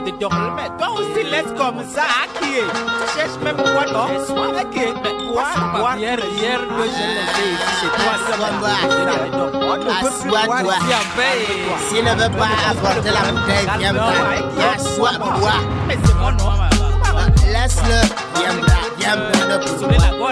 dormi. Mais toi aussi, laisse comme ça, qui est? Cherches même quoi, non? Qui Mais quoi Quoi Hier, hier, que j'ai laissé ici chez toi, ça va. Ne boire Assois-toi. ici. S'il ne veut pas apporter la bouteille, viens là. Assois-toi. Mais c'est mon nom. Laisse-le. Viens là. Viens Soulever moi.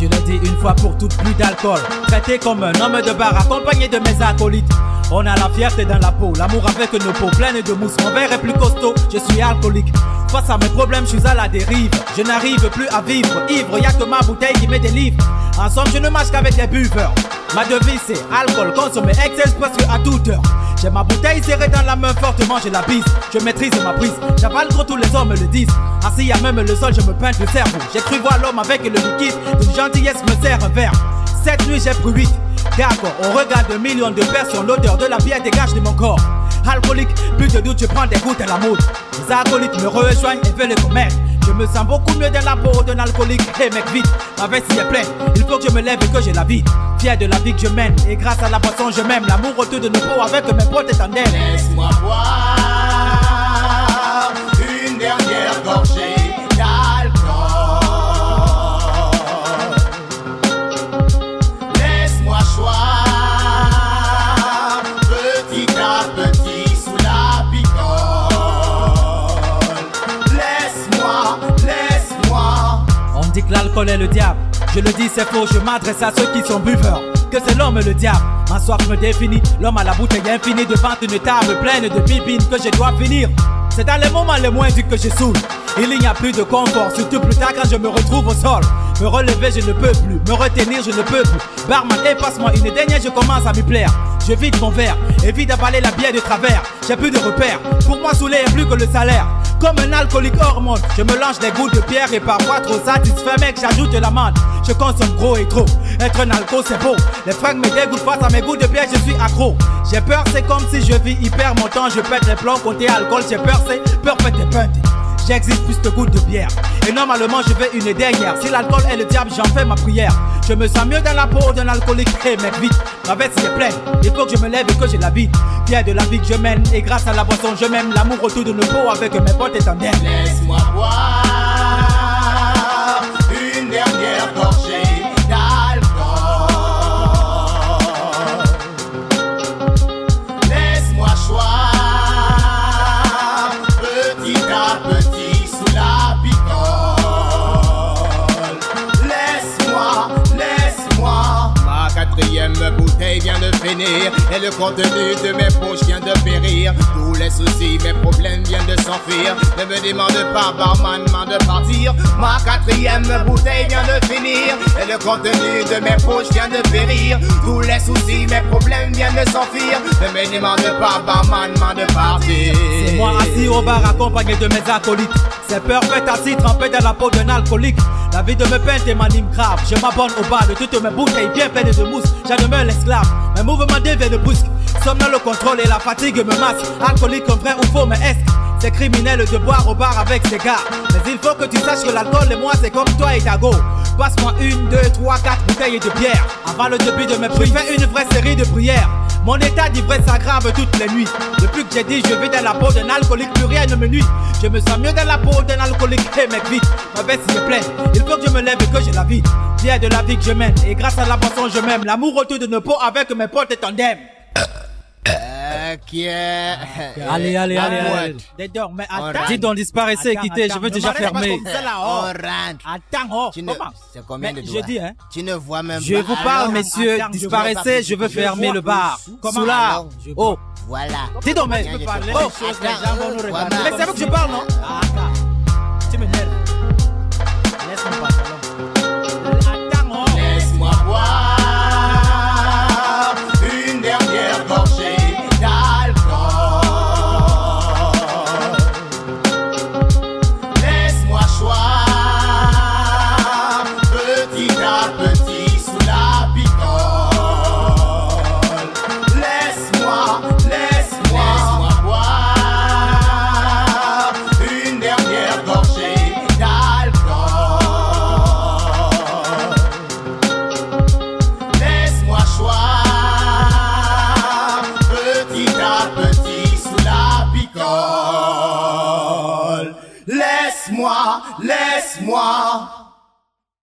Je le dis une fois pour toutes, plus d'alcool. Traité comme un homme de bar, accompagné de mes acolytes. On a la fierté dans la peau, l'amour avec nos peaux pleines de mousse. Mon verre est plus costaud, je suis alcoolique. Face à mes problèmes, je suis à la dérive. Je n'arrive plus à vivre. Ivre, y a que ma bouteille qui me délivre. En somme, je ne marche qu'avec des buveurs. Ma devise c'est alcool consommé excès presque à toute heure. J'ai ma bouteille serrée dans la main fortement, je la bise. Je maîtrise ma prise. J'avale gros, tous les hommes me le disent. Assis à même le sol, je me peinte le cerveau. J'ai cru voir l'homme avec le liquide. D'une gentillesse me sert un verre. Cette nuit, j'ai pris 8. D'accord, on regarde de millions de personnes. L'odeur de la bière dégage de mon corps. Alcoolique, plus de doute, je prends des gouttes à la mode. Les acolytes me rejoignent et veulent le commettre. Je me sens beaucoup mieux dans la peau d'un alcoolique. Hey mec, vite, ma vessie est pleine. Il faut que je me lève et que j'ai la vie. Fier de la vie que je mène. Et grâce à la boisson, je m'aime. L'amour autour de nos peaux avec mes potes tandem. Laisse-moi boire dit que l'alcool est le diable. Je le dis, c'est faux, je m'adresse à ceux qui sont buveurs. Que c'est l'homme le diable. Ma soif me définit. L'homme à la bouteille infinie devant une table pleine de pipines que je dois finir. C'est dans les moments les moins durs que je saoule. Il n'y a plus de confort, surtout plus tard quand je me retrouve au sol. Me relever, je ne peux plus. Me retenir, je ne peux plus. Barman, et passe-moi une dernière, je commence à m'y plaire. Je vide mon verre, évite d'avaler la bière de travers. J'ai plus de repères. Pour moi, saouler est plus que le salaire. Comme un alcoolique hormone, je me lance des gouttes de pierre et parfois trop satisfait, mec, j'ajoute de l'amande. Je consomme gros et trop. Être un alcool, c'est beau. Les fringues me dégoûtent face à mes gouttes de pierre, je suis accro. J'ai peur, c'est comme si je vis hyper mon temps. Je pète les plombs côté alcool, j'ai peur, c'est peur, et peinte. J'existe plus de gouttes de bière. Et normalement, je vais une dernière. Si l'alcool est le diable, j'en fais ma prière. Je me sens mieux dans la peau d'un alcoolique. Hey mec, vite, ma veste est pleine. Il faut que je me lève et que j'ai la vie. Fier de la vie que je mène. Et grâce à la boisson, je m'aime l'amour autour de nos peaux avec mes potes tandem. Laisse-moi boire et le contenu de mes poches vient de périr. Tous les soucis, mes problèmes viennent de s'enfuir. Ne me demande pas, barman, de partir. Ma quatrième bouteille vient de finir et le contenu de mes poches vient de périr. Tous les soucis, viennent de s'enfuir. Ne me pas, barman, de partir. C'est moi assis au bar accompagné de mes acolytes. C'est peur faite assis trempé dans la peau d'un alcoolique. La vie de mes peintes m'anime grave. Je m'abonne au bar de toutes mes bouteilles bien pleines de mousse. J'en demeure l'esclave. Mes mouvements deviennent brusques. Somnol le contrôle et la fatigue me masse. Alcoolique vrai ou faux, mais est c'est criminel de boire au bar avec ses gars. Mais il faut que tu saches que l'alcool et moi c'est comme toi et ta go. Passe-moi une, deux, trois, quatre bouteilles de bière. Avant le début de mes prières, fais une vraie série de prières. Mon état d'ivresse s'aggrave toutes les nuits. Depuis que j'ai dit je vis dans la peau d'un alcoolique, plus rien ne me nuit. Je me sens mieux dans la peau d'un alcoolique. Hey mec, vite, ma veste est pleine. Il faut que je me lève et que j'ai la vie. Fier de la vie que je mène. Et grâce à la boisson, je m'aime. L'amour autour de nos peaux avec mes potes et tandem. Allez, allez, allez, allez. Dédor, mais attends. Dis donc, disparaissez, Attends, quittez, je veux déjà fermer. là, On oh. rentre. Attends, oh, Tu ne... comment? C'est combien Mais de je doigts? dis, hein. Tu ne vois même Je pas. vous parle, Alors, messieurs, attends, je disparaissez, je veux fermer le bar. Comment? Alors Oh, Voilà. dis donc, mais. Je parler voilà. Mais c'est vous que je parle, non? Ah, attends. Tu m'énerves. Laisse mon laisse-moi.